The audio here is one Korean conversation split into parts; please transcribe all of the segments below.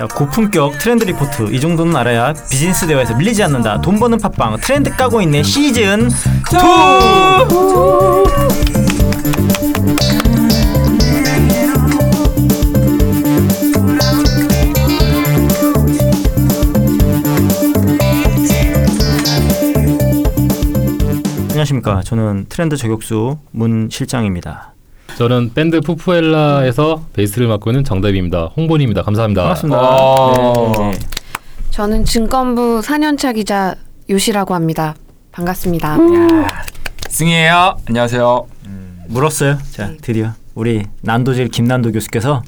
자, 고품격 트렌드 리포트 이 정도는 알아야 비즈니스 대화에서 밀리지 않는다. 돈 버는 팟빵 트렌드 까고 있네 시즌 2. 안녕하십니까. 저는 트렌드 저격수 문 실장입니다. 저는 밴드 푸푸엘라에서 베이스를 맡고 있는 정답입니다. 홍본입니다. 감사합니다. 반갑습니다. 어. 네, 네. 저는 증권부 4년차 기자 요시라고 합니다. 반갑습니다. 승희예요. 안녕하세요. 물었어요. 자, 네. 드디어 우리 난도질 김난도 교수께서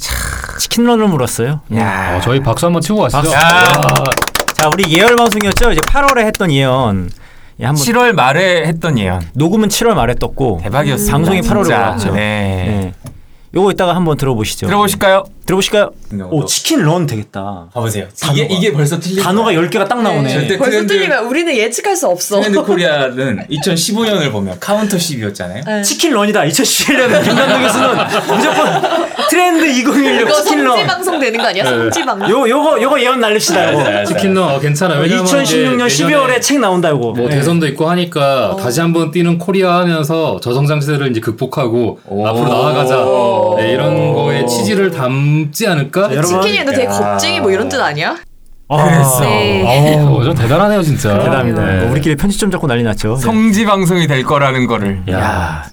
치킨런을 물었어요. 야. 어, 저희 박수 한번 치고 가시죠. 박수. 아, 자, 우리 예열 방송이었죠. 이제 8월에 했던 예언. 예, 한번 7월 말에 했던 예언. 녹음은 7월 말에 떴고 대박이었어요. 방송이 8월에 진짜. 올라왔죠. 네. 네. 요거 이따가 한번 들어보시죠. 들어보실까요? 들어보실까요? 경우도. 오, Chicken Run 되겠다. 봐보세요. 단어가. 이게 이게 벌써 틀린 단어가 10개가 딱 나오네. 절대 벌써 트렌드- 틀리면 우리는 예측할 수 없어. 트렌드 코리아는 2015년을 보면 Count Sheep이었잖아요. 네. Chicken Run이다. 2017년에 김난도 교수는 무조건 트렌드 2016 이거 치킨 성지 런. 방송 되는 거 아니야? 성지 방송. 요 요거 요거 예언 날립시다. 요거. Chicken Run 어, 괜찮아. 왜냐면 2016년 이제 12월에 내년에 책 나온다 요거. 뭐 네. 대선도 있고 하니까 다시 한번 뛰는 코리아 하면서 저성장 시대를 이제 극복하고 오. 앞으로 나아가자 네, 이런 거에 취지를 담지 않을까? 자, 여러분. 치킨이도 되게 야. 겁쟁이 뭐 이런 뜻 아니야? 아, 그랬어. 네. 어, 좀 대단하네요 진짜. 대단합니다. 네. 뭐 우리끼리 편집점 잡고 난리 났죠. 네. 성지 방송이 될 거라는 거를. 야.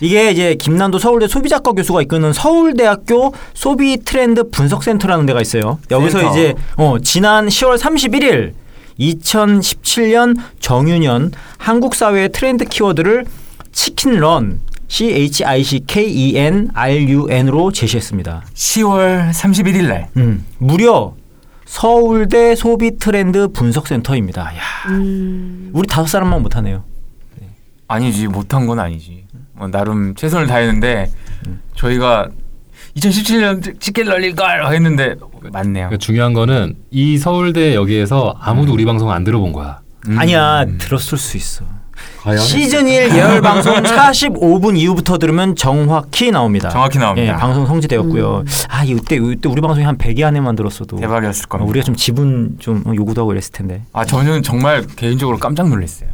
이게 이제 김난도 서울대 소비작가 교수가 이끄는 서울대학교 소비 트렌드 분석 센터라는 데가 있어요. 여기서 센터. 이제 어, 지난 10월 31일 2017년 정유년 한국 사회의 트렌드 키워드를 치킨런 C H I C K E N R U N으로 제시했습니다. 10월 31일 날. 음, 무려 서울대 소비 트렌드 분석센터입니다. 야, 음, 우리 다섯 사람만 못하네요. 아니지 못한 건 아니지. 뭐 나름 최선을 다했는데 저희가 2017년 치킨 럴릴 걸 했는데 맞네요. 그러니까 중요한 거는 이 서울대 여기에서 아무도 우리 방송 안 들어본 거야. 음. 아니야 들었을 수 있어. 시즌 1 예열 방송 45분 이후부터 들으면 정확히 나옵니다. 정확히 나옵니다. 예, 방송 성지되었고요. 아 이때 이때 우리 방송이 한 100위 안에만 들었어도 대박이었을 어, 겁니다. 우리가 좀 지분 좀 어, 요구도 하고 이랬을 텐데. 아 저는 정말 개인적으로 깜짝 놀랐어요.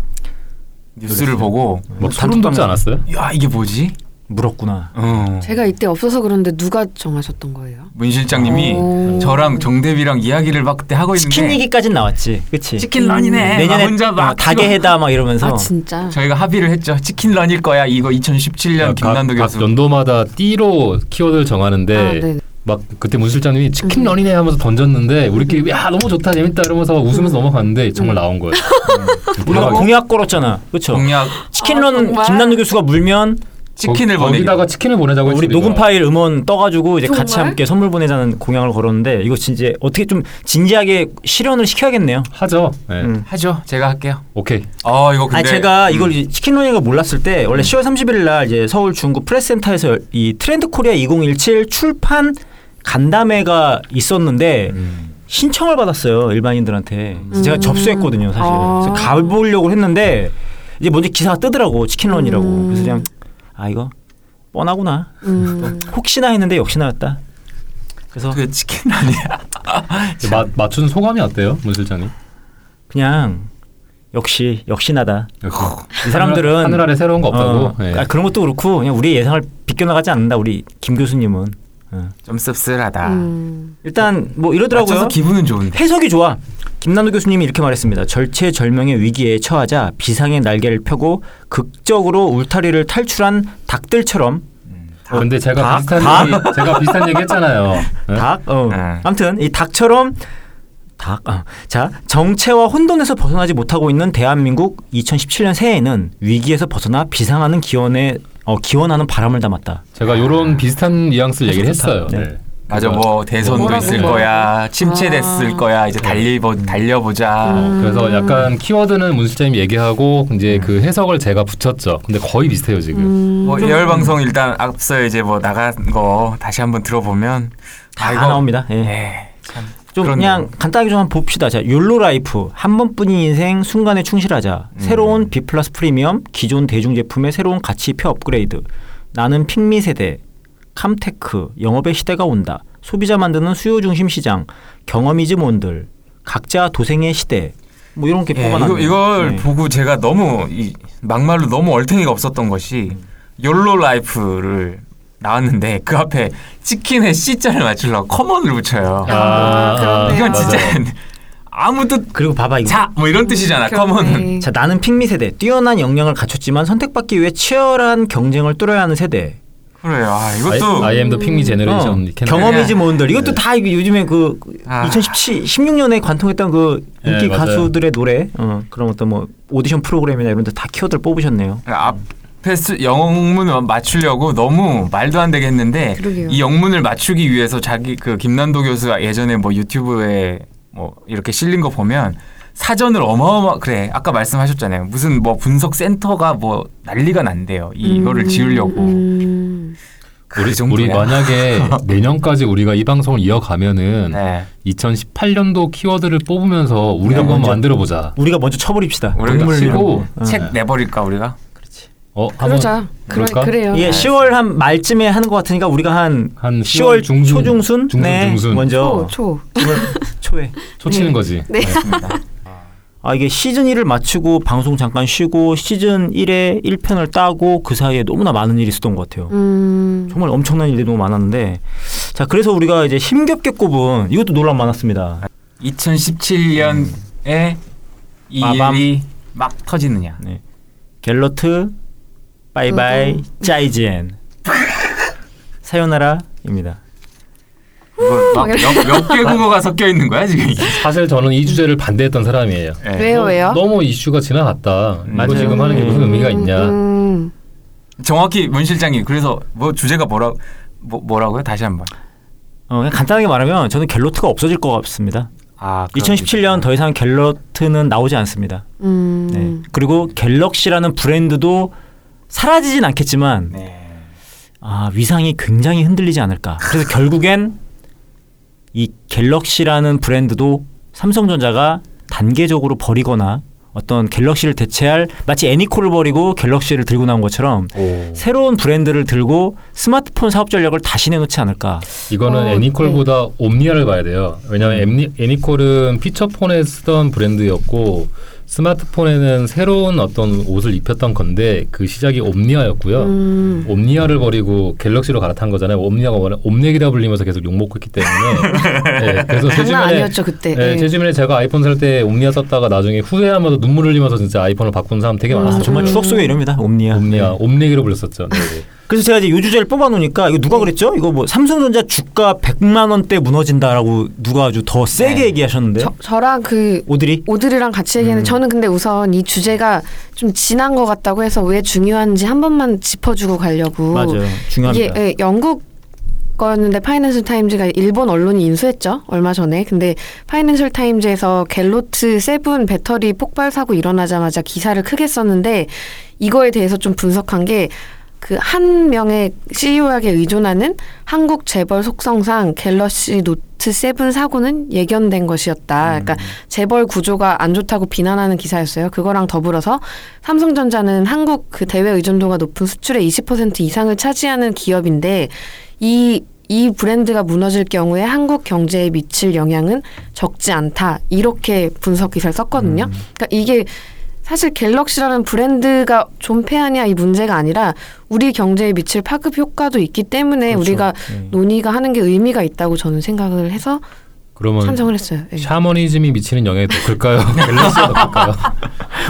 뉴스를 보고 뭐 소름 돋지 않았어요? 야 이게 뭐지? 물었구나. 어. 제가 이때 없어서 그런데 누가 정하셨던 거예요? 문 실장님이 오. 저랑 정대비랑 이야기를 막 그때 하고 있는데 치킨 얘기까진 나왔지, 그치? 치킨 런이네. 내년에 막 혼자 막 어, 닭의 해다 막 이러면서 아 진짜? 저희가 합의를 했죠. 치킨 런일 거야. 이거 2017년 김난도 각, 교수. 각 연도마다 띠로 키워드를 정하는데 아, 네. 막 그때 문 실장님이 Chicken Run이네 하면서 던졌는데 우리끼리 야 너무 좋다 재밌다 이러면서 웃으면서 넘어갔는데 정말 나온 거예요. 우리가. 공약 걸었잖아, 그렇죠? 공약 Chicken Run 아, 정말? 김난도 교수가 물면 치킨을 거- 보내기. 거기다가 치킨을 보내자고 우리 녹음. 파일 음원 떠가지고 이제 같이 정말? 함께 선물 보내자는 공약을 걸었는데 이거 진짜 어떻게 좀 진지하게 실현을 시켜야겠네요. 하죠. 네. 음. 하죠. 제가 할게요. 오케이. 어 이거 근데 아니 제가 이걸 이제 Chicken Run이가 몰랐을 때 원래 10월 30일 날 이제 서울 중구 프레스센터에서 이 트렌드 코리아 2017 출판 간담회가 있었는데 음. 신청을 받았어요 일반인들한테 제가 음. 접수했거든요 사실 아. 그래서 가보려고 했는데 이제 먼저 기사가 뜨더라고 치킨런이라고 음. 그래서 그냥 아 이거 뻔하구나 음, 혹시나 했는데 역시나 였다 그래서 그 치킨 아니야. 마, 맞춘 소감이 어때요, 문 실장님? 그냥 역시 역시나다 역시. 이 사람들은 하늘, 하늘 아래 새로운 거 없다고. 어, 네. 아, 그런 것도 그렇고 그냥 우리 예상을 비껴나가지 않는다 우리 김 교수님은 어. 좀 씁쓸하다. 음. 일단 뭐 이러더라고요 맞춰서 기분은 좋은데. 해석이 좋아 김남도 교수님이 이렇게 말했습니다 절체절명의 위기에 처하자 비상의 날개를 펴고 극적으로 울타리를 탈출한 닭들처럼 어, 근데 제가 닭? 비슷한 닭? 얘기, 제가 비슷한 얘기 했잖아요. 네? 닭 어. 네. 아무튼 이 닭처럼 닭. 어. 자, 정체와 혼돈에서 벗어나지 못하고 있는 대한민국 2017년 새해에는 위기에서 벗어나 비상하는 기원에 어, 기원하는 바람을 담았다. 제가 이런 비슷한 뉘앙스를 얘기를 했어요. 네. 네. 맞아 뭐 대선도 뭐라고 있을 뭐. 거야. 침체됐을 아. 거야. 이제 달리보 달려보자. 음. 그래서 약간 키워드는 문 실장님이 얘기하고 이제 그 해석을 제가 붙였죠. 근데 거의 비슷해요 지금. 음, 뭐 예열 방송 일단 앞서 이제 뭐 나간 거 다시 한번 들어보면 다 아, 이거- 나옵니다. 예. 예. 좀 그렇네요. 그냥 간단하게 좀 한번 봅시다. 자, YOLO life 한 번뿐인 인생 순간에 충실하자. 음. 새로운 B plus 프리미엄 기존 대중 제품의 새로운 가치 표 업그레이드. 나는 pick me 세대. calm tech 영업의 시대가 온다. 소비자 만드는 수요 중심 시장. 경험 is 뭔들, 각자 도생의 시대 뭐 이런 게 예, 뽑아놨네요. 이거, 이걸 네. 보고 제가 너무 이, 막말로 너무 얼탱이가 없었던 것이 YOLO life를 나왔는데 그 앞에 치킨의 C자를 맞추려고 c'mon을 붙여요. 아, 그렇네요. 이건. 진짜 아무 뜻 그리고 봐봐 이거. 자, 뭐 이런 뜻이잖아. c'mon은. 자 나는 pick me 세대 뛰어난 역량을 갖췄지만 선택받기 위해 치열한 경쟁을 뚫어야 하는 세대 그래요. 아, I, 이것도 I am the pygmy generation. 어, 경험이지 뭔들 이것도 네. 다 이거 요즘에 그 아. 2017 16년에 관통했던 그 인기 네. 가수들의 노래 어, 그런 어떤 뭐 오디션 프로그램이나 이런 데 다 키워드를 뽑으셨네요. 앞에 수, 영문을 맞추려고 너무 말도 안 되게 했는데 그러게요. 이 영문을 맞추기 위해서 자기 그 김난도 교수가 예전에 뭐 유튜브에 뭐 이렇게 실린 거 보면 사전을 어마어마 그래 아까 말씀하셨잖아요 무슨 뭐 분석 센터가 뭐 난리가 난대요 이거를 음, 지으려고 음. 그 우리, 정도야. 우리 만약에 내년까지 우리가 이 방송을 이어가면은 네 2018년도 키워드를 뽑으면서 우리도 네, 한번. 만들어 보자. 우리가 먼저 쳐버립시다. 우리가 동물 치고. 책 내버릴까 우리가 어, 그러자. 그러, 그럴까? 그래요. 이게 10월 한 말쯤에 하는 것 같으니까 우리가 한 한 10월 10월 중순, 초중순 중순, 네 중순. 먼저 초, 초. 10월 초에 초 치는 거지. 네. 아 이게 시즌 1을 마치고 방송 잠깐 쉬고 시즌 1에 1편을 따고 그 사이에 너무나 많은 일이 있었던 것 같아요. 음. 정말 엄청난 일이 너무 많았는데 자 그래서 우리가 이제 힘겹게 꼽은 이것도 논란 많았습니다. 2017년에 이 마밤. 일이 막 터지느냐 네. 갤러트 바이바이 짜이지엔 사요나라입니다. 막몇 개국어가 섞여 있는 거야 지금 이게 사실 저는 이 주제를 반대했던 사람이에요. 네. 왜요, 왜요? 너무 이슈가 지나갔다. 음, 이거. 지금 하는 게 무슨 의미가 있냐. 음. 정확히 문 실장님 그래서 뭐 주제가 뭐라 뭐, 뭐라고요 다시 한번 어, 그냥 간단하게 말하면 저는 갤러트가 없어질 것 같습니다. 아 2017년 더 이상 갤러트는 나오지 않습니다. 음. 네. 그리고 갤럭시라는 브랜드도 사라지진 않겠지만 네. 아, 위상이 굉장히 흔들리지 않을까. 그래서 결국엔 이 갤럭시라는 브랜드도 삼성전자가 단계적으로 버리거나 어떤 갤럭시를 대체할 마치 애니콜을 버리고 갤럭시를 들고 나온 것처럼 오. 새로운 브랜드를 들고 스마트폰 사업 전략을 다시 내놓지 않을까. 이거는 어, 애니콜보다 옴니아를 봐야 돼요. 왜냐하면 애니, 애니콜은 피처폰에 쓰던 브랜드였고 스마트폰에는 새로운 어떤 옷을 입혔던 건데 그 시작이 옴니아였고요. 음. 옴니아를 버리고 갤럭시로 갈아탄 거잖아요. 옴니아가 워낙 옴닉이라 불리면서 계속 욕먹고 있기 때문에. 네, 그래서 제 장난 아니었죠 그때. 네, 네. 제 주변에 제가 아이폰 살 때 옴니아 썼다가 나중에 후회하면서 눈물 흘리면서 진짜 아이폰을 바꾼 사람 되게 음. 아, 많았어요. 정말 추억 속에 이럽니다. 옴니아. 옴니아, 네. 옴닉이로 불렸었죠. 네, 네. 그래서 제가 이제 요 주제를 뽑아놓으니까 이거 누가 그랬죠? 이거 뭐 삼성전자 주가 100만 원대 무너진다라고 누가 아주 더 세게 네. 얘기하셨는데 저, 저랑 그 오드리 오드리랑 같이 얘기했는데 음. 저는 근데 우선 이 주제가 좀 지난 것 같다고 해서 왜 중요한지 한 번만 짚어주고 가려고. 맞아요 중요합니다. 이게 예, 영국 거였는데 파이낸셜 타임즈가 일본 언론이 인수했죠 얼마 전에 근데 파이낸셜 타임즈에서 갤로트 세븐 배터리 폭발 사고 일어나자마자 기사를 크게 썼는데 이거에 대해서 좀 분석한 게 그 한 명의 CEO에게 의존하는 한국 재벌 속성상 갤럭시 노트 7 사고는 예견된 것이었다. 그러니까 재벌 구조가 안 좋다고 비난하는 기사였어요. 그거랑 더불어서 삼성전자는 한국 그 대외 의존도가 높은 수출의 20% 이상을 차지하는 기업인데 이이 브랜드가 무너질 경우에 한국 경제에 미칠 영향은 적지 않다. 이렇게 분석 기사를 썼거든요. 그러니까 이게 사실 갤럭시라는 브랜드가 존폐하냐 이 문제가 아니라 우리 경제에 미칠 파급 효과도 있기 때문에 그렇죠. 우리가 네. 논의가 하는 게 의미가 있다고 저는 생각을 해서 그러면 찬성을 했어요. 예. 샤머니즘이 미치는 영향이 더 클까요? 갤럭시가 더 클까요?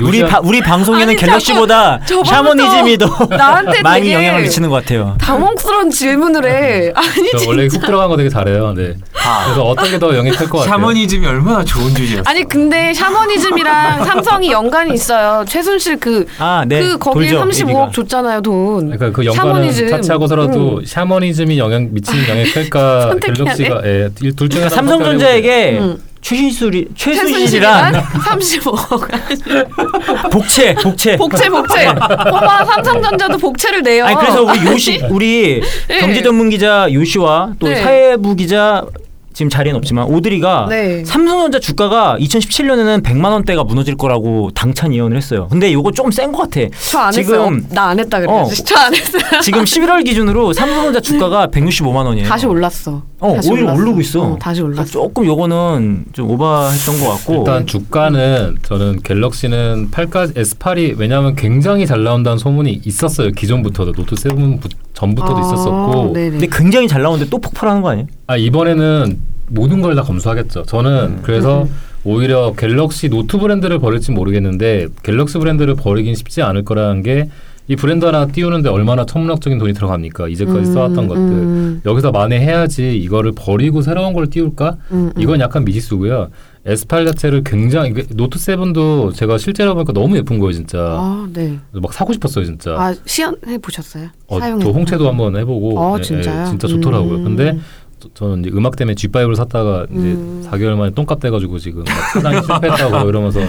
우리 바, 우리 방송에는 아니, 갤럭시보다 저번부터 샤머니즘이 더 나한테 많이 되게 영향을 미치는 것 같아요. 당혹스러운 질문을 해. 아니 저 원래 훅 들어간 거 되게 잘해요. 네. 아, 그래서 어떤 게 더 영향이 클 것 같아요? 샤머니즘이 얼마나 좋은 주제였어 아니 근데 샤머니즘이랑 삼성이 연관이 있어요. 최순실 그 아, 네. 그 거기에 돌죠, 35억 얘기가. 줬잖아요 돈. 그러니까 그 연관은 샤머니즘. 차치하고서라도 음. 샤머니즘이 영향 미치는 영향이 클까 선택해야 갤럭시가 예, 이둘 중에 그러니까 하나 삼성전자에게 음. 최신술이 최순실이랑 최순실이란 35억. 복채 복채 복채 복채. 오빠 삼성전자도 복채를 내요. 아니 그래서 우리 요시 우리 네. 경제 전문 기자 요시와 또 네. 사회부 기자 지금 자리에는 없지만 오드리가 네. 삼성전자 주가가 2017년에는 100만 원대가 무너질 거라고 당찬 예언을 했어요. 근데 이거 조금 센 것 같아. 저 안 했어요. 지금- 나안 했다 어. 그래야지. 저안 했어요. 지금 11월 기준으로 삼성전자 주가가 165만 원이에요. 다시 올랐어. 어, 다시 오히려 올랐어. 오르고 있어. 어, 다시 올랐어. 조금 요거는 좀 오버했던 것 같고. 일단 주가는 저는 갤럭시는 8까지 S8이 왜냐하면 굉장히 잘 나온다는 소문이 있었어요 기존부터도 노트 7 부- 전부터도 아, 있었었고 네네. 근데 굉장히 잘 나오는데 또 폭발하는 거 아니에요? 아 이번에는 모든 걸 다 검수하겠죠. 저는 음. 그래서 오히려 갤럭시 노트 브랜드를 버릴지 모르겠는데 갤럭시 브랜드를 버리긴 쉽지 않을 거라는 게 이 브랜드 하나 띄우는데 얼마나 천문학적인 돈이 들어갑니까? 이제까지 음, 써왔던 것들 음, 여기서 만회해야지 이거를 버리고 새로운 걸 띄울까? 음, 음. 이건 약간 미지수고요. S8 자체를 굉장히 노트 7도 제가 실제로 보니까 너무 예쁜 거예요 진짜. 아, 네. 막 사고 싶었어요 진짜. 아, 시연해 보셨어요? 어, 사용해 저 홍채도 한번 해보고 어, 예, 예, 진짜요? 진짜 좋더라고요. 음. 근데 저- 저는 이제 음악 때문에 G5를 샀다가 이제 음. 4개월 만에 똥값 돼가지고 지금 막 사장이 실패했다고 이러면서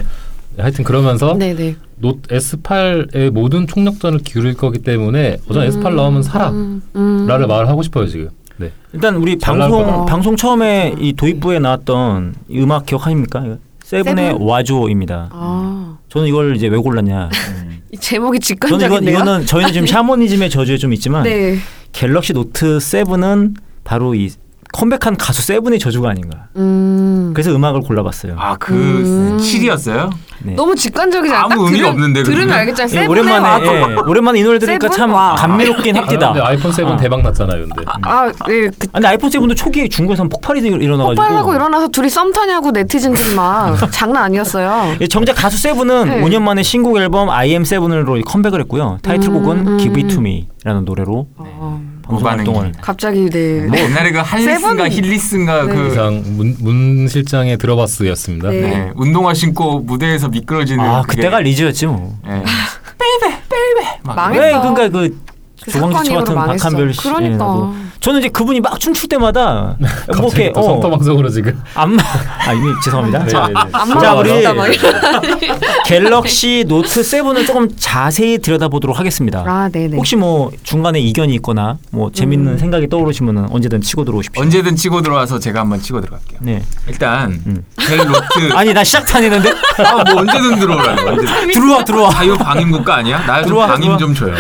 하여튼 그러면서 네, 네. 노 S8의 모든 총력전을 기울일 거기 때문에 어 전 S8 나오면 사라 음, 음. 라를 말을 하고 싶어요 지금. 네. 일단 우리 방송. 방송 처음에 이 도입부에 나왔던 이 음악 기억하십니까? 이거? 세븐의 세븐? 와줘입니다. 아, 저는 이걸 이제 왜 골랐냐? 이 제목이 저는 이건 직관적인데요? 이거는 저희는 지금 샤머니즘의 저주에 좀 있지만 네. 갤럭시 노트 7은 바로 이 컴백한 가수 세븐의 저주가 아닌가. 음. 그래서 음악을 골라봤어요. 아그 음. 7이었어요? 네. 너무 직관적이잖아. 아무 딱 의미가 들으- 없는데, 들으면 그러면? 알겠잖아. 예, 세븐의 오랜만에. 예, 오랜만에 이 노래 들으니까 세븐? 참 와. 감미롭긴 아, 합디다. 근데 아이폰 7 어. 대박 났잖아요 근데. 아, 네. 그 아, 근데 아이폰 7도 초기에 중국에서는 폭발이 일어나가지고 폭발하고 일어나서 둘이 썸 타냐고 네티즌들 막 장난 아니었어요. 예, 정작 가수 세븐은 네. 5년 만에 신곡 앨범 I Am Seven으로 컴백을 했고요. 타이틀곡은 음, 음. Give It To Me라는 노래로 어, 방송. 활동을 갑자기 네. 뭐 옛날에 그 할리스인가 세븐- 힐리스인가 네. 그 이상 문, 문 실장의 들어봤스였습니다. 네. 네, 운동화 신고 무대에서 미끄러지는 아 그게- 그때가 리즈였지 뭐. 네. 막 망했어. 왜 그러니까 그 그 조강지처 같은 망했어. 박한별 씨. 그러니까. 예. 저는 이제 그분이 막 춤출 때마다 뭐 이렇게 또 성토 어, 방송으로 지금. 안마 아 이미 죄송합니다. 네, 자, 네, 네. 안 자, 우리 막. 갤럭시 노트 7을 조금 자세히 들여다보도록 하겠습니다. 아, 네, 네. 혹시 뭐 중간에 이견이 있거나 뭐 재밌는 생각이 떠오르시면 언제든 치고 들어오십시오. 언제든 치고 들어와서 제가 한번 치고 들어갈게요. 네. 일단 음. 갤로트 아니 나 시작도 안 했는데 아, 뭐 언제든 들어오라고. 언제든. 들어와 들어와. 자유 방임 국가 아니야? 나 좀 들어와, 방임 들어와. 좀 줘요.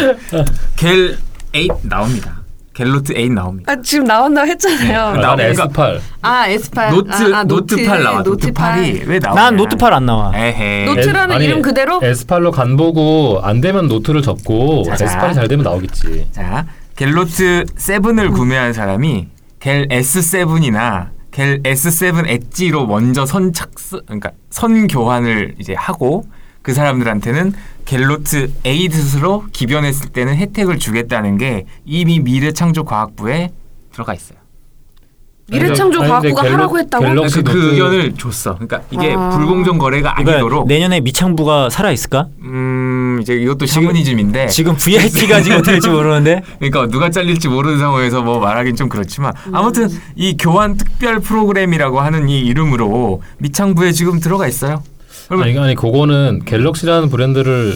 갤 8 나옵니다. 갤로트 8 나옵니다. 아, 지금 나온다고 했잖아요. 아, 나오니까- 난 S8. 아, S8. 노트 아, 아, 노트 8 나와. 노트 8이 왜 나오냐? 난 노트 8 안 나와. 에헤. 노트- 노트라는 이름 그대로? S8로 간 보고 안 되면 노트를 접고 자, 자. S8이 잘 되면 나오겠지. 자, 갤로트 7을 구매한 사람이 갤 S7이나 갤 S7 엣지로 먼저 선착 그러니까 선 교환을 이제 하고 그 사람들한테는 갤로트 8으로 기변했을 때는 혜택을 주겠다는 게 이미 미래창조과학부에 들어가 있어요. 미래창조 아니, 근데 과학부가 갤럭- 하라고 했다고? 갤럭- 그, 그 노트- 의견을 줬어. 그러니까 이게 아. 불공정 거래가 그러니까 아니도록 내년에 미창부가 살아 있을까? 음 이제 이것도 샤머니즘인데 지금 VIP가 지금 어떻게 될지 모르는데. 그러니까 누가 잘릴지 모르는 상황에서 뭐 말하긴 좀 그렇지만 아무튼 이 교환 특별 프로그램이라고 하는 이 이름으로 미창부에 지금 들어가 있어요. 그러면 아니, 아니 그거는 갤럭시라는 브랜드를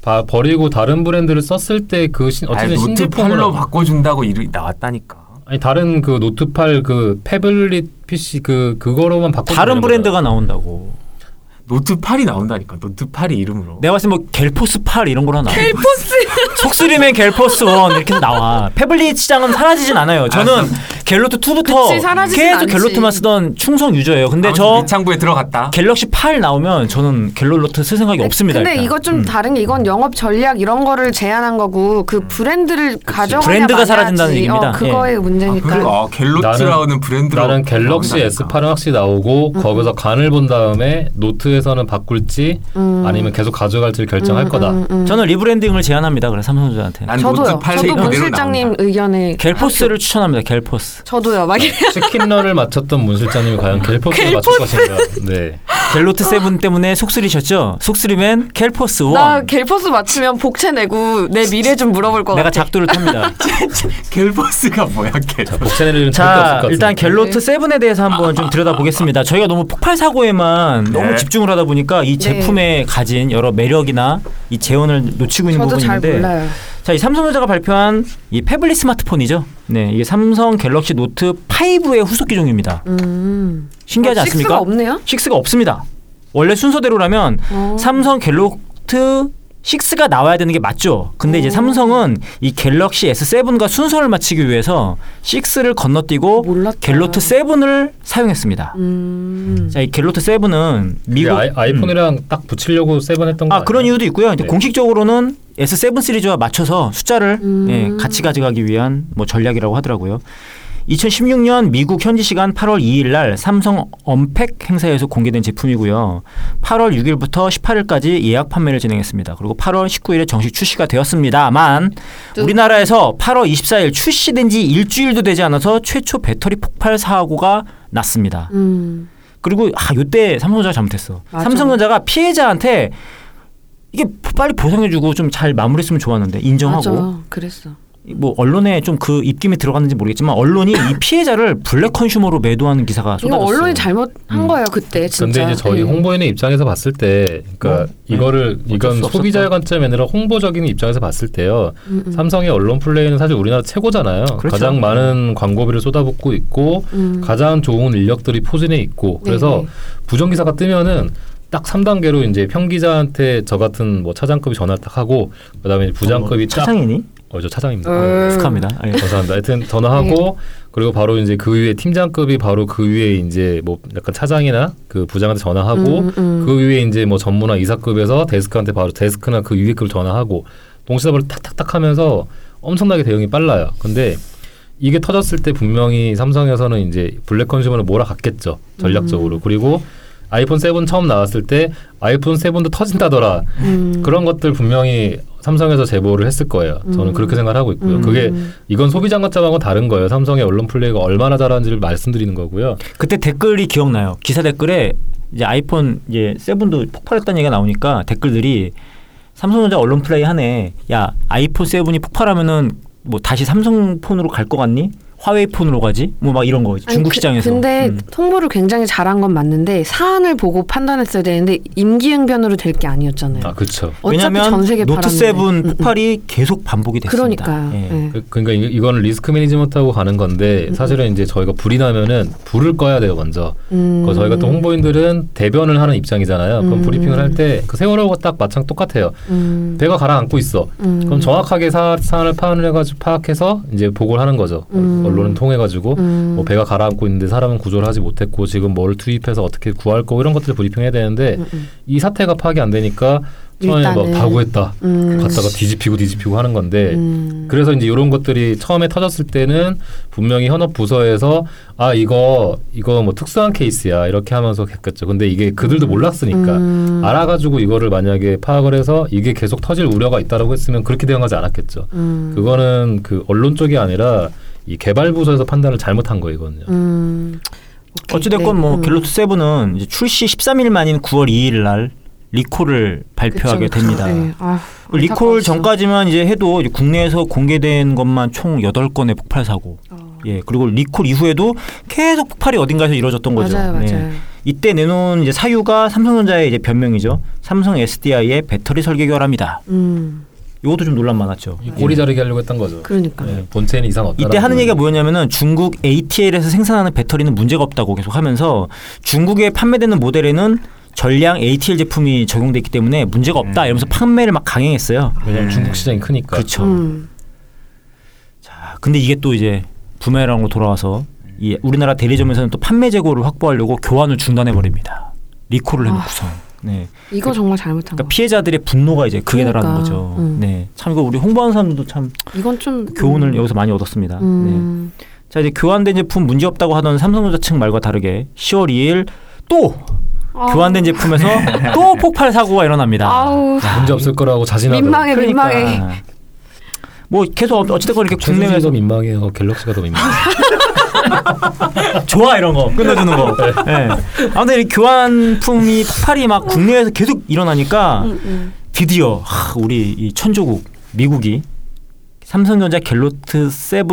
바, 버리고 다른 브랜드를 썼을 때 그 어쨌든 노트 신제품으로 8로 바꿔준다고 이름이 나왔다니까. 아니 다른 그 노트 8그 phablet PC 그 그거로만 바꿔 다른 브랜드가 나온다고. 노트 8이 나온다니까. 노트 8이 이름으로. 내가 봤을 때 뭐 갤포스 8 이런 거로 하나. 갤포스. 속쓰리면 갤포스 1 이렇게 나와. phablet 시장은 사라지진 않아요. 저는 갤노트 2부터 그치, 사라지진 계속 않지. 갤노트만 쓰던 충성 유저예요. 근데 아무튼 저 미창부에 들어갔다. 갤럭시 8 나오면 저는 갤노트 쓸 생각이 없습니다. 근데 일단. 이거 좀 음. 다른 게 이건 영업 전략 이런 거를 제안한 거고 그 브랜드를 가져가냐 브랜드가. 사라진다는 얘기입니다. 어, 그거의 아, 문제니까. 그래? 아, 갤노트라는 브랜드로 나는 갤럭시 나온다니까. S8은 확실히 나오고 거기서 간을 본 다음에 노트에서는 바꿀지 음. 아니면 계속 가져갈지를 결정할 거다. 음, 음. 저는 rebranding을 제안합니다. 그래 삼성전자한테. 난 저도요. 노트 8 저도 문 그대로 실장님 나온다. 의견에 갤포스를 추천합니다. 갤포스. 저도요. 막 이래. 치킨런을 맞췄던 문 실장님이 과연 갤포스를 맞출 것인가? 네. 갤노트 7 때문에 속쓰리셨죠? 속쓰리면 갤포스 1. 나 갤포스 맞추면 복채 내고 내 미래 좀 물어볼 것 내가 같아. 작두를 탑니다. 갤포스가 뭐야, 갤. 자, 없을 자, 것 일단. 갤노트 7에 대해서 한번 좀 들여다보겠습니다. 저희가 너무 폭발 사고에만 너무 네. 집중을 하다 보니까 이 제품에 가진 여러 매력이나 이 제원을 놓치고 있는 저도 잘 부분인데 몰라요. 자, 이 삼성전자가 발표한 이 phablet 스마트폰이죠. 네, 이게 삼성 갤럭시 노트 5의 후속 기종입니다. 음. 신기하지 아, 않습니까? 식스가 없네요. 6가 없습니다. 원래 순서대로라면 어. 삼성 갤노트 6가 나와야 되는 게 맞죠. 근데 이제 오. 삼성은 이 갤럭시 S7과 순서를 맞추기 위해서 6를 건너뛰고 몰랐다. 갤노트 7을 사용했습니다. 음. 자, 이 갤노트 7은 미국 아이, 아이폰이랑 딱 붙이려고 seven 했던 거아 그런 아니에요? 이유도 있고요. 이제 네. 공식적으로는 S7 시리즈와 맞춰서 숫자를 음. 예, 같이 가져가기 위한 뭐 전략이라고 하더라고요. 2016년 미국 현지 시간 8월 2일 날 삼성 언팩 행사에서 공개된 제품이고요. 8월 6일부터 18일까지 예약 판매를 진행했습니다. 그리고 8월 19일에 정식 출시가 되었습니다만 또- 우리나라에서 8월 24일 출시된 지 일주일도 되지 않아서 최초 배터리 폭발 사고가 났습니다. 음. 그리고 아 요때 삼성전자가 잘못했어. 맞아. 삼성전자가 피해자한테 이게 빨리 보상해주고 좀 잘 마무리했으면 좋았는데 인정하고 맞아. 그랬어. 뭐 언론에 좀 그 입김이 들어갔는지 모르겠지만 언론이 이 피해자를 블랙 컨슈머로 매도하는 기사가 이거 쏟아졌어요. 언론이 잘못한 음. 거예요 그때 진짜. 근데 이제 저희 예. 홍보인의 입장에서 봤을 때, 그러니까 뭐, 이거를 네. 이건 소비자의 없었다. 관점이 아니라 홍보적인 입장에서 봤을 때요. 음, 음. 삼성의 언론 플레이는 사실 우리나라 최고잖아요. 그렇죠. 가장 많은 광고비를 쏟아붓고 있고 음. 가장 좋은 인력들이 포진해 있고 그래서 네. 부정 기사가 뜨면은 딱 3단계로 이제 평기자한테 저 같은 뭐 차장급이 전화를 딱 하고 그다음에 부장급이 딱 차장이니? 어, 저 차장입니다. 어. 축하합니다. 예. 감사합니다. 하여튼 전화하고 그리고 바로 이제 그 위에 팀장급이 바로 그 위에 이제 뭐 약간 차장이나 그 부장한테 전화하고 음, 음. 그 위에 이제 뭐 전무나 이사급에서 데스크한테 바로 데스크나 그 위에 급 전화하고 동시다바로 탁탁탁 하면서 엄청나게 대응이 빨라요. 근데 이게 터졌을 때 분명히 삼성에서는 이제 블랙 컨슈머를 몰아갔겠죠. 전략적으로. 그리고 아이폰 7 처음 나왔을 때 아이폰 7도 터진다더라. 음. 그런 것들 분명히 삼성에서 제보를 했을 거예요. 저는 음. 그렇게 생각을 하고 있고요. 음. 그게 이건 소비자 관점하고 다른 거예요. 삼성의 언론 플레이가 얼마나 잘하는지를 말씀드리는 거고요. 그때 댓글이 기억나요. 기사 댓글에 이제 아이폰 이제 seven도 폭발했다는 얘기가 나오니까 댓글들이 삼성전자 언론 플레이 하네. 야 아이폰 seven이 폭발하면은 뭐 다시 삼성 폰으로 갈 것 같니? 화웨이 폰으로 가지? 뭐 막 이런 거 아니, 중국 그- 시장에서. 근데 음. 홍보를 굉장히 잘한 건 맞는데 사안을 보고 판단했어야 되는데 임기응변으로 될 게 아니었잖아요. 아, 그렇죠. 어차피 왜냐면 전 세계 노트. seven 음, 음. 폭발이 계속 반복이 됐습니다. 그러니까요. 예. 예. 그- 그러니까 이- 이거는 risk management하고 가는 건데 음, 사실은 이제 저희가 불이 나면은 불을 꺼야 돼요 먼저. 음. 그 저희가 또 홍보인들은 대변을 하는 입장이잖아요. 그럼 음. 브리핑을 할 때 그 세월호가 딱 마찬 똑같아요. 음. 배가 가라앉고 있어. 음. 그럼 정확하게 사, 사안을 파악을 해가지고 파악해서 이제 보고를 하는 거죠. 음. 언론을 통해 가지고 음. 뭐 배가 가라앉고 있는데 사람은 구조를 하지 못했고 지금 뭘 투입해서 어떻게 구할 거 이런 것들을 브리핑해야 되는데 음, 음. 이 사태가 파악이 안 되니까 처음에 뭐 일단은. 다구했다 음. 갔다가 뒤집히고 뒤집히고 하는 건데 음. 그래서 이제 이런 것들이 처음에 터졌을 때는 분명히 현업 부서에서 아 이거 이거 뭐 특수한 케이스야 이렇게 하면서 했겠죠. 근데 이게 그들도 몰랐으니까 음. 알아가지고 이거를 만약에 파악을 해서 이게 계속 터질 우려가 있다라고 했으면 그렇게 대응하지 않았겠죠. 음. 그거는 그 언론 쪽이 아니라 이 개발 부서에서 판단을 잘못한 거예요, 이거는요. 음. 어찌됐건 네. 뭐 음. 갤로트 세븐은 출시 13일 만인 9월 2일 날 리콜을 발표하게 그쵸. 됩니다. 네. 아, 그 리콜. 전까지만 이제 해도 이제 국내에서 공개된 것만 총 8건의 폭발 사고. 어. 예. 그리고 리콜 이후에도 계속 폭발이 어딘가에서 이루어졌던 거죠. 맞아요, 네. 맞아요. 이때 내놓은 이제 사유가 삼성전자의 이제 변명이죠. 삼성 SDI의 배터리 설계 결함이다. 음. 이것도 좀 논란 많았죠. 이 꼬리 자르게 하려고 했던 거죠. 그러니까. 네, 본체는 이상 없다. 이때 하는 얘기가 뭐였냐면은 중국 ATL에서 생산하는 배터리는 문제가 없다고 계속 하면서 중국에 판매되는 모델에는 전량 ATL 제품이 적용돼 있기 때문에 문제가 없다 이러면서 판매를 막 강행했어요. 왜냐면 음. 중국 시장이 크니까. 그렇죠. 음. 자, 근데 이게 또 이제 부메랑으로 돌아와서 이 우리나라 대리점에서는 또 판매 재고를 확보하려고 교환을 중단해 버립니다. 리콜을 해놓고서. 네. 이거 정말 잘못한 그러니까 거. 피해자들의 분노가 이제 극에 달하는 그러니까. 거죠. 음. 네. 참 이거 우리 홍보하는 사람들도 참 이건 좀 교훈을 음. 여기서 많이 얻었습니다. 네. 음. 자 이제 교환된 제품 문제 없다고 하던 삼성전자 측 말과 다르게 10월 2일 또 아. 교환된 제품에서 또 폭발 사고가 일어납니다. 아우 문제 없을 거라고 자신하고. 민망해 그러니까 민망해. 뭐 계속 어- 어찌됐건 이렇게 국내에서 민망해요. 갤럭시가 더 민망해. 좋아 이런 거 끝내주는 거. 네. 아무튼 이 교환품이 폭발이 막 국내에서 계속 일어나니까 음, 음. 드디어 하, 우리 이 천조국 미국이 삼성전자 갤로트 7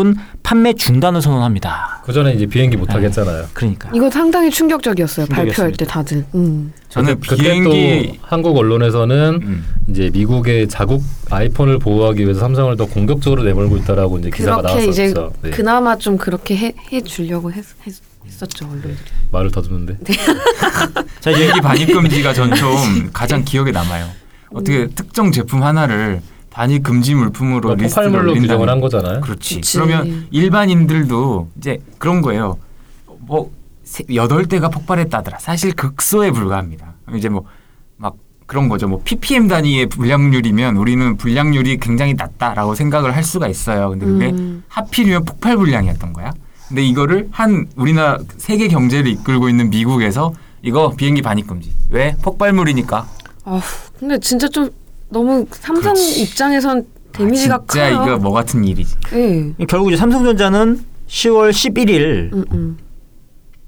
판매 중단을 선언합니다. 그 전에 이제 비행기 못 타겠잖아요. 그러니까 이거 상당히 충격적이었어요. 발표할. 때 다들. 음. 저는 그때 비행기 또 한국 언론에서는 음. 이제 미국의 자국 아이폰을 보호하기 위해서 삼성을 더 공격적으로 내몰고 있다라고 이제 기사가 나왔었죠. 이제 네. 그나마 좀 그렇게 해, 해 주려고 했, 했, 했었죠 언론들이. 말을 더듬는데. 자 이제 비행기 반입 금지가 전 좀 가장 기억에 남아요. 어떻게 특정 제품 하나를 단위 금지 물품으로 그러니까 리스트를 폭발물로 올린다는 규정을 한 거잖아요. 그렇지. 그치. 그러면 일반인들도 이제 그런 거예요. 뭐 세- 여덟 대가 폭발했다더라. 사실 극소에 불과합니다. 이제 뭐 막 그런 거죠. 뭐 ppm 단위의 불량률이면 우리는 불량률이 굉장히 낮다라고 생각을 할 수가 있어요. 근데 그게 음. 하필이면 폭발 불량이었던 거야. 근데 이거를 한 우리나라 세계 경제를 이끌고 있는 미국에서 이거 비행기 반입 금지. 왜? 폭발물이니까. 아, 근데 진짜 좀 너무 삼성 그렇지. 입장에선 데미지가 아, 진짜 커요. 이거 뭐 같은 일이지. 예. 결국 이제 삼성전자는 10월 11일 음, 음.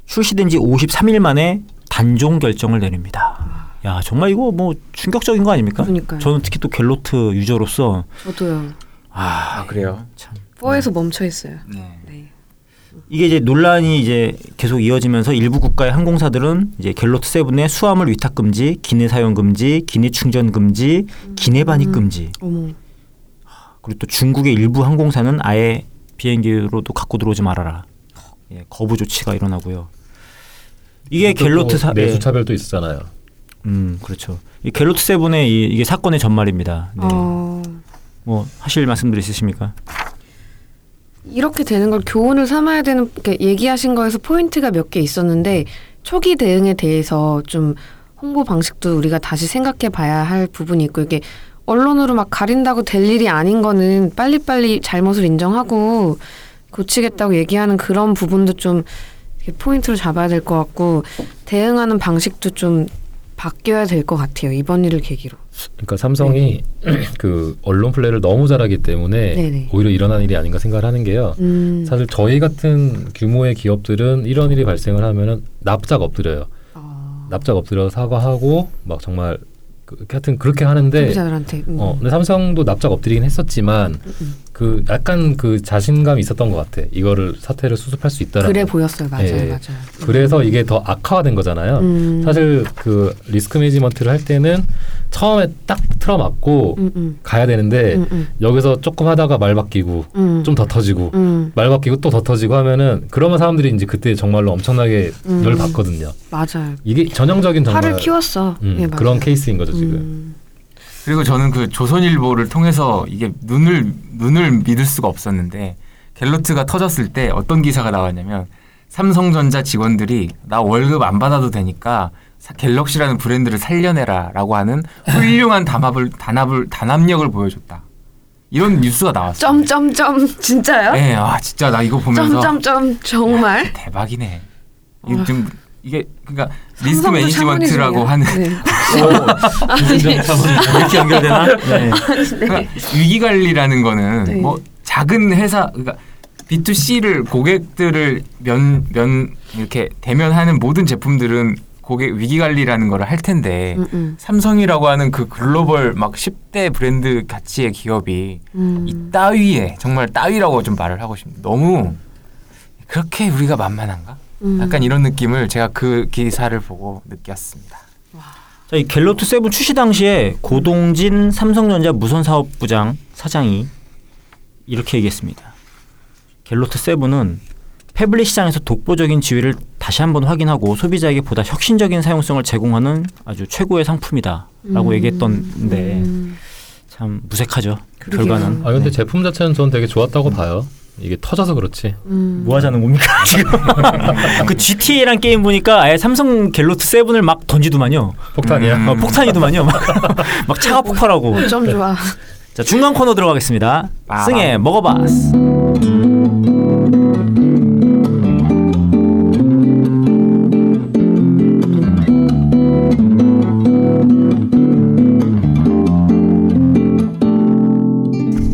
출시된 지 53일 만에 단종 결정을 내립니다. 야 정말 이거 뭐 충격적인 거 아닙니까? 그러니까요. 저는 특히 또 갤로트 유저로서 저도요. 아 그래요? 참 4에서 멈춰 있어요. 네. 네. 이게 이제 논란이 이제 계속 이어지면서 일부 국가의 항공사들은 이제 갤로트 세븐의 수화물 위탁 금지, 기내 사용 금지, 기내 충전 금지, 기내 반입 금지. 어머. 그리고 또 중국의 일부 항공사는 아예 비행기로도 갖고 들어오지 말아라. 예, 거부 조치가 일어나고요. 이게 또 갤로트 사 내수 예. 차별도 있잖아요. 음 그렇죠. 이 갤로트 세븐의 이, 이게 사건의 전말입니다. 네. 어, 뭐 하실 말씀들 있으십니까? 이렇게 되는 걸 교훈을 삼아야 되는 이렇게 얘기하신 거에서 포인트가 몇 개 있었는데 초기 대응에 대해서 좀 홍보 방식도 우리가 다시 생각해 봐야 할 부분이 있고 이게 언론으로 막 가린다고 될 일이 아닌 거는 빨리빨리 잘못을 인정하고 고치겠다고 얘기하는 그런 부분도 좀 포인트로 잡아야 될 것 같고 대응하는 방식도 좀 바뀌어야 될 것 같아요 이번 일을 계기로. 그러니까 삼성이 그 언론 플레이를 너무 잘하기 때문에 네네. 오히려 일어난 일이 아닌가 생각을 하는 게요. 음. 사실 저희 같은 규모의 기업들은 이런 일이 발생을 하면은 납작 엎드려요. 어, 납작 엎드려 사과하고 막 정말 그, 하여튼 그렇게 하는데 소비자들한테. 음. 어 근데 삼성도 납작 엎드리긴 했었지만 음. 그 약간 그 자신감이 있었던 것 같아. 이거를 사태를 수습할 수 있다라는. 그래 보였어요. 맞아요, 예. 맞아요. 그래서 이게 더 악화된 거잖아요. 음. 사실 그 리스크 매니지먼트를 할 때는 처음에 딱 틀어맞고 음, 음. 가야 되는데 음, 음. 여기서 조금 하다가 말 바뀌고 음. 좀더 터지고 음, 말 바뀌고 또 더 터지고 하면은 그러면 사람들이 이제 그때 정말로 엄청나게 음. 열 받거든요. 맞아요. 이게 전형적인 정말 팔을 키웠어. 음, 예. 그런 케이스인 거죠 지금. 음. 그리고 저는 그 조선일보를 통해서 이게 눈을 눈을 믿을 수가 없었는데 갤로트가 터졌을 때 어떤 기사가 나왔냐면 삼성전자 직원들이 나 월급 안 받아도 되니까 사- 갤럭시라는 브랜드를 살려내라라고 하는 훌륭한 단합을 단합을 단합력을 보여줬다. 이런 뉴스가 나왔어요. 점점점 진짜요? 네, 아 진짜 나 이거 보면서 점점점 정말. 대박이네. 이게 와. 좀 이게 그러니까 리스크 매니지먼트라고. 하는 네. 이렇게 연결되나? 네. 그러니까 위기 관리라는 거는 네. 뭐 작은 회사 그러니까 B2C를 고객들을 면 면 이렇게 대면하는 모든 제품들은 고객 위기 관리라는 거를 할 텐데 음, 음, 삼성이라고 하는 그 글로벌 막 10대 브랜드 가치의 기업이 음. 이 따위에 정말 따위라고 좀 말을 하고 싶습니다. 너무 그렇게 우리가 만만한가? 음. 약간 이런 느낌을 제가 그 기사를 보고 느꼈습니다. 자, 이 갤노트 seven 출시 당시에 고동진 삼성전자 무선사업부장 사장이 이렇게 얘기했습니다. 갤노트 seven은 phablet 시장에서 독보적인 지위를 다시 한번 확인하고 소비자에게 보다 혁신적인 사용성을 제공하는 아주 최고의 상품이다라고 음. 얘기했던데 음. 참 무색하죠. 그러게요. 결과는. 아 근데 네. 제품 자체는 전 되게 좋았다고 봐요. 이게 터져서 그렇지. 음. 뭐 하자는 겁니까 지금? 그 GTA란 게임 보니까 아예 삼성 갤로트 세븐을 막 던지더만요. 폭탄이야. 음. 어, 폭탄이더만요. 막, 막 차가 폭발하고. 어쩜 좋아. 자 중간 코너 들어가겠습니다. 빠밤. 승혜 먹어봤어.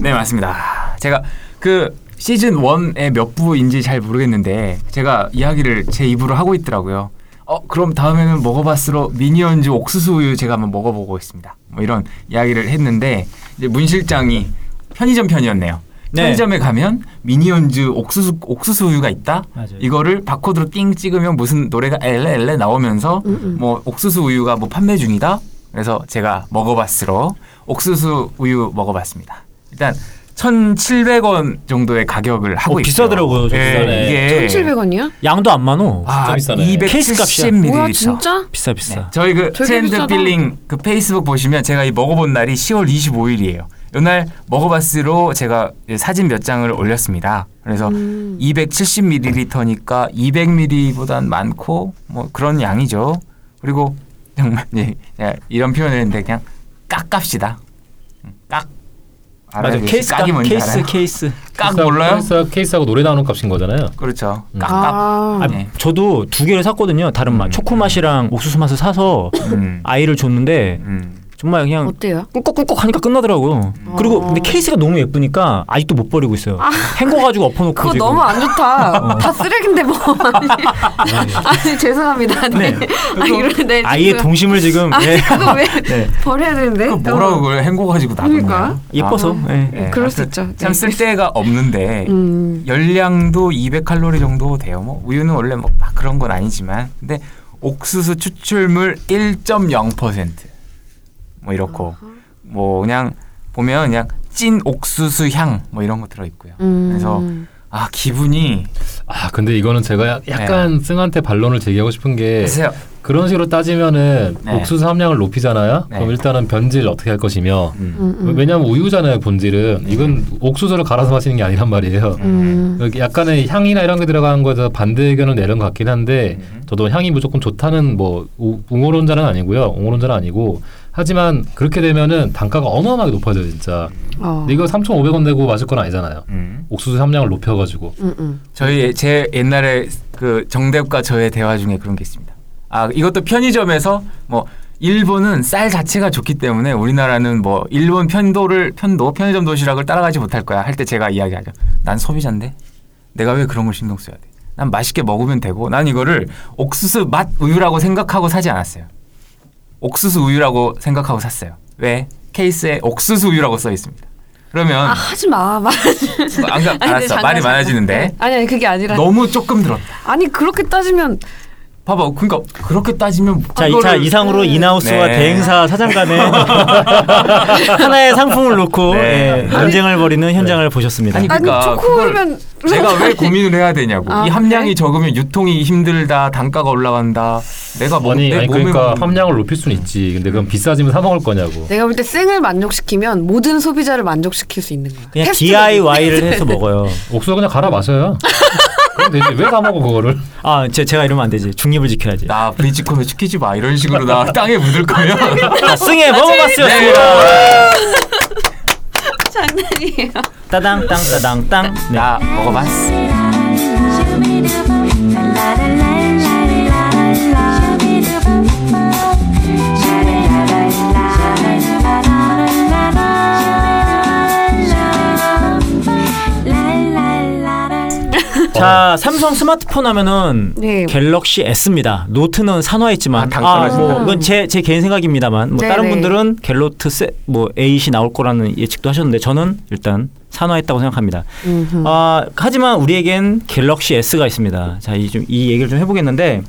네 맞습니다. 제가 그 시즌 1의 몇 부인지 잘 모르겠는데 제가 이야기를 제 입으로 하고 있더라고요. 어 그럼 다음에는 먹어봤으로 미니언즈 옥수수 우유 제가 한번 먹어보고 있습니다. 뭐 이런 이야기를 했는데 이제 문 실장이 편의점 편이었네요. 네. 편의점에 가면 미니언즈 옥수수 옥수수 우유가 있다. 맞아요. 이거를 바코드로 띵 찍으면 무슨 노래가 엘레 엘레 나오면서 음, 음. 뭐 옥수수 우유가 뭐 판매 중이다. 그래서 제가 먹어봤으로 옥수수 우유 먹어봤습니다. 일단 1,700원 정도의 가격을 하고 어, 있어요. 비싸더라고요, 저 예, 비싸네. 이게 1,700원이요? 양도 안 많어. 아, 비싸네. 케이스 값이야. 270ml. 뭐야 진짜? 비싸 비싸. 네, 저희 그 되게 트렌드 비싸다. 필링 그 페이스북 보시면 제가 이 먹어본 날이 10월 25일이에요. 이날 먹어봤으로 제가 이제 사진 몇 장을 올렸습니다. 그래서 음. 270ml니까 200ml보단 많고 뭐 그런 양이죠. 그리고 정말 예, 예, 이런 표현을 했는데 그냥 곽값이다. 음, 곽. 맞아. 알아요? 케이스 곽이 뭔지 케이스 알아요? 케이스. 곽 몰라요? 케이스 하고, 케이스하고 노래 나오는 값인 거잖아요. 그렇죠. 음. 곽곽. 아, 아, 네. 저도 두 개를 샀거든요. 다른 맛. 음. 초코 맛이랑 옥수수 맛을 사서 음. 아이를 줬는데 음. 정말 그냥 어때요? 꿀꺽꿀꺽 하니까 끝나더라고요. 그리고 근데 케이스가 너무 예쁘니까 아직도 못 버리고 있어요. 헹궈 가지고 엎어놓고 그거 지금. 너무 안 좋다. 다 쓰레기인데 뭐. 아니, 아니 죄송합니다. 네. 네. 아니 이러는데 아이의 동심을 지금 아 예. 그거 왜 네. 버려야 되는데? 그 뭐라고 그걸 헹궈 가지고 놔뒀냐? 그러니까. 예뻐서. 예. 네, 그럴 수 있죠. 참 네. 쓸데가 없는데 음. 열량도 200칼로리 정도 돼요. 뭐 우유는 원래 뭐 막 그런 건 아니지만 근데 옥수수 추출물 1.0% 뭐 이렇고 뭐 그냥 보면 그냥 찐 옥수수 향 뭐 이런 거 들어 있고요. 음. 그래서 아 기분이 아 근데 이거는 제가 야- 약간 승한테 반론을 제기하고 싶은 게 글쎄요. 그런 식으로 따지면은 네. 옥수수 함량을 높이잖아요. 네. 그럼 일단은 변질 어떻게 할 것이며 음. 음, 음. 왜냐하면 우유잖아요 본질은 이건 옥수수를 갈아서 마시는 게 아니란 말이에요. 음. 여기 약간의 향이나 이런 게 들어간 거에서 반대 의견을 내는 것 같긴 한데 음. 저도 향이 무조건 좋다는 뭐 우- 웅호론자는 아니고요 옹호론자는 아니고 하지만 그렇게 되면은 단가가 어마어마하게 높아져요 진짜 어. 근데 이거 3,500원 내고 마실 건 아니잖아요 음. 옥수수 함량을 높여가지고 음, 음. 저희 제 옛날에 그 정대엽과 저의 대화 중에 그런 게 있습니다. 아 이것도 편의점에서 뭐 일본은 쌀 자체가 좋기 때문에 우리나라는 뭐 일본 편도를 편도 편의점 도시락을 따라가지 못할 거야 할 때 제가 이야기하죠. 난 소비자인데 내가 왜 그런 걸 신경 써야 돼? 난 맛있게 먹으면 되고 난 이거를 옥수수 맛 우유라고 생각하고 사지 않았어요. 옥수수 우유라고 생각하고 샀어요. 왜? 케이스에 옥수수 우유라고 써 있습니다. 그러면 아 하지 마. 말. 안, 가- 알았어 말이. 많아지는데 아니 아니 그게 아니라. 너무 조금 들었다. 아니 그렇게 따지면 봐봐, 그러니까 그렇게 따지면 자, 이, 자 이상으로 인하우스와 네. 대행사 사장 간에 하나의 상품을 놓고 네. 예, 논쟁을 벌이는 현장을 보셨습니다. 아니, 아니 그러니까 초코우유면 내가 왜 고민을 해야 되냐고. 아, 이 함량이 그래? 적으면 유통이 힘들다, 단가가 올라간다. 내가 뭐, 아니, 내 아니 몸에 그러니까 먹는- 함량을 높일 수는 있지 근데 그럼 비싸지면 사 먹을 거냐고 내가 볼때 쌩을 만족시키면 모든 소비자를 만족시킬 수 있는 거야. 그냥 DIY를 해서 먹어요. 옥수수 그냥 갈아 마셔요 그럼 되지 왜 사 먹어 그거를 아, 제, 제가 이러면 안 되지. 중립을 지켜야지. 나 브리치콘을 시키지 마 이런 식으로 나 땅에 묻을 거면 자, 승혜 먹어봤습니다. 장난이에요. 따당 땅 따당 땅. 네. 나 먹어봤어. 자, 삼성 스마트폰 하면은 네. 갤럭시 S입니다. 노트는 산화했지만 아, 당연하죠. 뭐 이건 제 제 개인 생각입니다만 뭐 네, 다른 네. 분들은 갤노트 세, 뭐 8이 나올 거라는 예측도 하셨는데 저는 일단 산화했다고 생각합니다. 음흠. 아, 하지만 우리에겐 갤럭시 S가 있습니다. 자, 이 좀 이 얘기를 좀 해보겠는데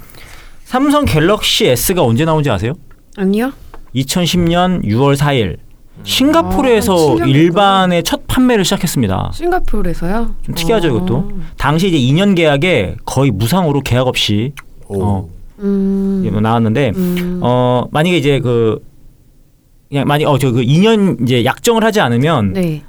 삼성 갤럭시 S가 언제 나온지 아세요? 아니요. 2010년 6월 4일 싱가포르에서 아, 7년 일반의 첫 판매를 시작했습니다. 싱가포르에서요. 좀 특이하죠, 어. 이것도. 당시 이제 2년 계약에 거의 무상으로 계약 없이 어, 음. 이게 뭐 나왔는데 음. 어 만약에 이제 그 그냥 만약 어저 그 2년 이제 약정을 하지 않으면 네.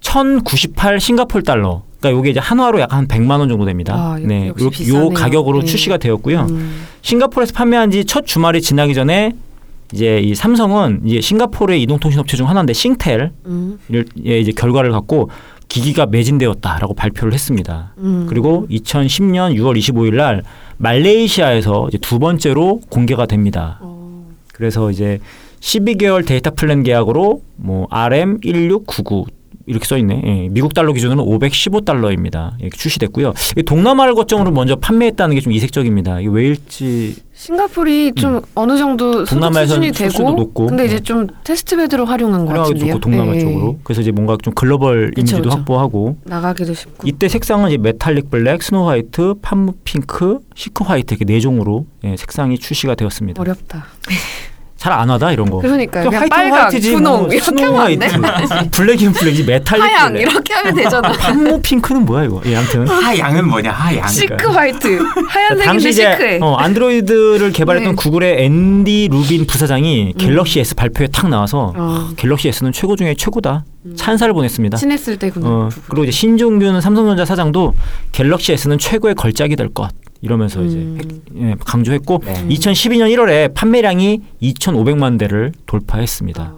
1,098 싱가폴 달러. 그러니까 요게 이제 한화로 약 한 100만 원 정도 됩니다. 아, 역- 네. 요. 요 가격으로 네. 출시가 되었고요. 음. 싱가포르에서 판매한 지 첫 주말이 지나기 전에 이제 이 삼성은 이제 싱가포르의 이동통신 업체 중 하나인데 싱텔 음. 의 이제 결과를 갖고 기기가 매진되었다라고 발표를 했습니다. 음. 그리고 2010년 6월 25일 날 말레이시아에서 이제 두 번째로 공개가 됩니다. 어. 그래서 이제 12개월 data plan 계약으로 뭐 RM 1699 이렇게 써 있네. 예, 미국 달러 기준으로 515달러입니다. 이렇게 출시됐고요. 이 동남아를 거점으로 먼저 판매했다는 게 좀 이색적입니다. 이게 왜일지 싱가포르이 좀 어느 정도 음. 수준이 되고 높고. 근데 이제 네. 좀 test bed로 활용한 것 같은데요. 좋고 동남아 네. 쪽으로. 그래서 이제 뭔가 좀 글로벌 그쵸, 이미지도 그쵸. 확보하고 나가기도 쉽고. 이때 색상은 이제 metallic black, snow white, palm pink, chic white 이렇게 네 종으로 예, 색상이 출시가 되었습니다. 어렵다. 잘 안 와닿아 이런 거. 그러니까요. 그냥 화이트 빨강, 화이트지, 분홍 뭐 이렇게 하면 안 돼? 화이트, 블랙이면 블랙이지 메탈릭 하양 black. 이렇게 하면 되잖아. 한모 핑크는 뭐야 이거? 예, 아무튼 하양은 뭐냐 하양. chic white. 하얀색인데 chic해. 어, 안드로이드를 개발했던 네. 구글의 앤디 루빈 부사장이 갤럭시 S 발표에 탁 나와서 어. 갤럭시 S는 최고 중에 최고다 찬사를 보냈습니다. 친했을 때 근데 어, 그리고 이제 신종균 삼성전자 사장도 갤럭시 S는 최고의 걸작이 될 것 이러면서 이제 음. 핵- 예, 강조했고 네. 2012년 1월에 판매량이 2,500만 대를 돌파했습니다.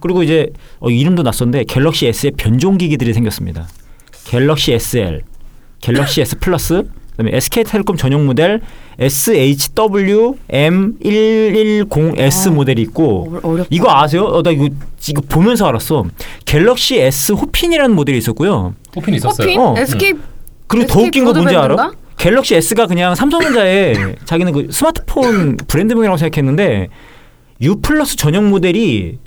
그리고 이제 어, 이름도 낯선데 갤럭시 S의 변종 기기들이 생겼습니다. 갤럭시 SL, 갤럭시 S 플러스, 그다음에 SK텔레콤 전용 모델 SHW M110S 아. 모델이 있고 어, 어렵다. 이거 아세요? 어, 나 이거 이거 보면서 알았어. 갤럭시 S 호핀이라는 모델이 있었고요. 호핀 있었어요. 호핀? 어. SK 그리고 더 SK 웃긴 거 뭔지 알아? 갤럭시 S가 그냥 삼성전자에 자기는 그 스마트폰 브랜드명이라고 생각했는데 U 플러스 전용 모델이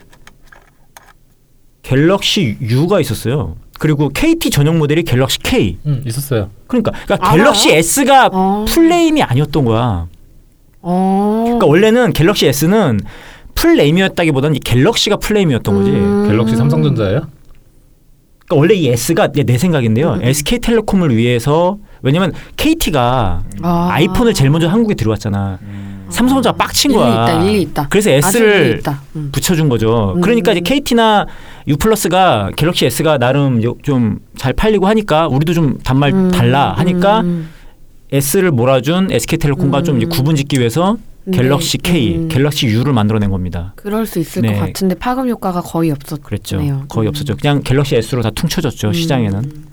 갤럭시 U가 있었어요. 그리고 KT 전용 모델이 갤럭시 K. 음, 있었어요. 그러니까, 그러니까 알아요? 갤럭시 S가 어. 풀네임이 아니었던 거야. 어. 그러니까 원래는 갤럭시 S는 풀네임이었다기보다는 이 갤럭시가 풀네임이었던 거지. 음. 갤럭시 삼성전자예요? 그러니까 원래 이 S가 내, 내 생각인데요. 음. SK텔레콤을 위해서 왜냐면 KT가 아. 아이폰을 제일 먼저 한국에 들어왔잖아. 삼성전자가 빡친 일리 거야. 있다, 일리 있다. 그래서 아주 일리 S를 있다. 음. 붙여준 거죠. 음. 그러니까 이제 KT나 U 플러스가 갤럭시 S가 나름 좀 잘 팔리고 하니까 우리도 좀 단말 음. 달라 하니까 음. S를 몰아준 SK텔레콤과 좀 이제 음. 구분짓기 위해서 갤럭시 네. K, 음. 갤럭시 U를 만들어낸 겁니다. 그럴 수 있을 네. 것 같은데 파급 효과가 거의 없었. 그랬죠. 거의 음. 없었죠. 그냥 갤럭시 S로 다 퉁쳐졌죠 시장에는.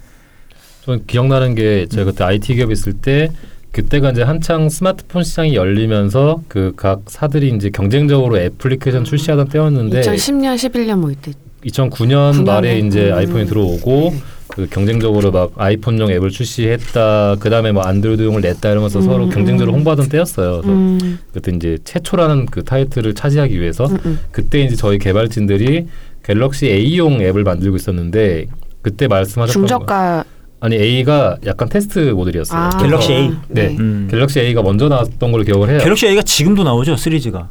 저는 기억나는 게 제가 그때 IT 기업 있을 때 그때가 이제 한창 스마트폰 시장이 열리면서 그 각 사들이 이제 경쟁적으로 애플리케이션 출시하던 때였는데 2010년, 11년 뭐 이때. 2009년 9년에? 말에 이제 음. 아이폰이 들어오고 그 경쟁적으로 막 아이폰용 앱을 출시했다. 그다음에 뭐 안드로이드용을 냈다 이러면서 음, 서로 음. 경쟁적으로 홍보하던 때였어요. 그래서 음. 그때 이제 최초라는 그 타이틀을 차지하기 위해서 음, 음. 그때 이제 저희 개발진들이 갤럭시 A용 앱을 만들고 있었는데 그때 말씀하셨던 거 중저가 아니 A가 약간 테스트 모델이었어요. 아, 갤럭시 A? 네. 음. 갤럭시 A가 먼저 나왔던 걸로 기억을 해요. 갤럭시 A가 지금도 나오죠 시리즈가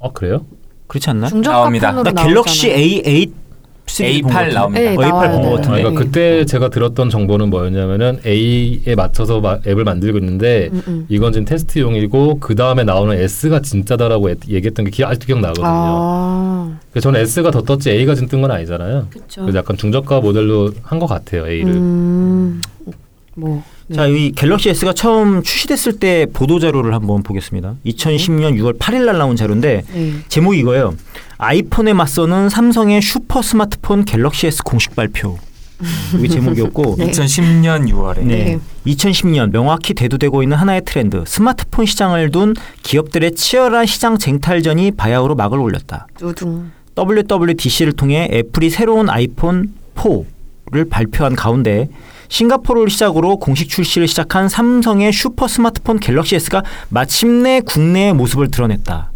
아 그래요? 그렇지 않나? 중저가 나옵니다. 폰으로 나 나오잖아요. 갤럭시 A8 시리즈 본 A8 것 같은데. 나옵니다. 네, 어, A8 나와요. 본것 아, 같은데. 그러니까 네. 그때 제가 들었던 정보는 뭐였냐면은 A에 맞춰서 마- 앱을 만들고 있는데 음, 음. 이건 지금 테스트용이고 그 다음에 나오는 S가 진짜다라고 애- 얘기했던 게 기, 아직도 기억나거든요. 아, 그래서 저는 S가 더 떴지 A가 지금 뜬 건 아니잖아요. 그래서 약간 중저가 모델로 한 것 같아요 A를. 음, 뭐 네. 자, 이 갤럭시 S가 처음 출시됐을 때 보도 자료를 한번 보겠습니다. 2010년 6월 8일 날 나온 자료인데 네. 제목이 이거예요. 아이폰에 맞서는 삼성의 슈퍼 스마트폰 갤럭시 S 공식 발표. 이게 제목이었고 네. 2010년 6월에 네. 네. 2010년 명확히 대두되고 있는 하나의 트렌드 스마트폰 시장을 둔 기업들의 치열한 시장 쟁탈전이 바야흐로 막을 올렸다. 두둥. WWDC를 통해 애플이 새로운 아이폰 4를 발표한 가운데 싱가포르를 시작으로 공식 출시를 시작한 삼성의 슈퍼 스마트폰 갤럭시 S가 마침내 국내의 모습을 드러냈다.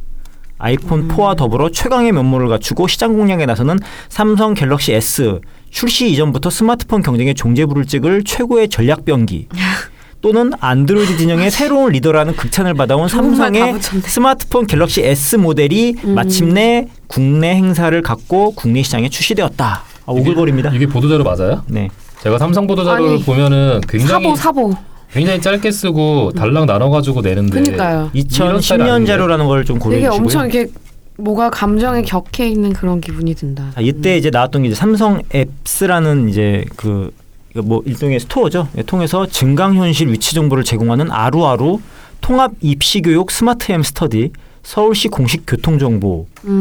아이폰 4와 더불어 최강의 면모를 갖추고 시장 공략에 나서는 삼성 갤럭시 S 출시 이전부터 스마트폰 경쟁의 종지부를 찍을 최고의 전략 병기 또는 안드로이드 진영의 새로운 리더라는 극찬을 받아온 삼성의. 스마트폰 갤럭시 S 모델이 음. 마침내 국내 행사를 갖고 국내 시장에 출시되었다. 아, 오글거립니다. 이게 보도자료 맞아요? 네. 제가 삼성 보도자료를 아니, 보면은 굉장히 사보 사보. 굉장히 짧게 쓰고 달랑 나눠가지고 내는데 그러니까요. 이런 스타일 2010년 아닌데? 자료라는 걸 좀 고려해 되게 주시고요. 엄청 이렇게 뭐가 감정에 격해 있는 그런 기분이 든다. 자, 이때 이제 나왔던 게 이제 삼성 앱스라는 이제 그 뭐 일종의 스토어죠. 예, 통해서 증강현실 위치 정보를 제공하는 아루아루 통합 입시 교육 스마트 햄 스터디 서울시 공식 교통 정보 그다음에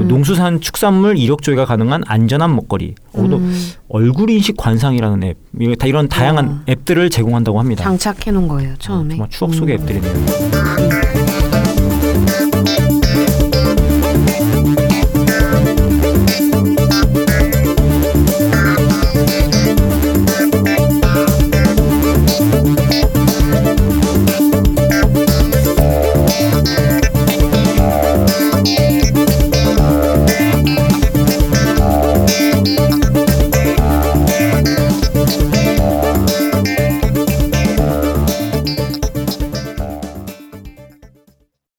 음. 농수산 축산물 이력 조회가 가능한 안전한 먹거리 어, 또 음. 얼굴 인식 관상이라는 앱 다 이런 다양한 어. 앱들을 제공한다고 합니다. 장착해 놓은 거예요 어, 처음에. 정말 추억 속의 음. 앱들이네요.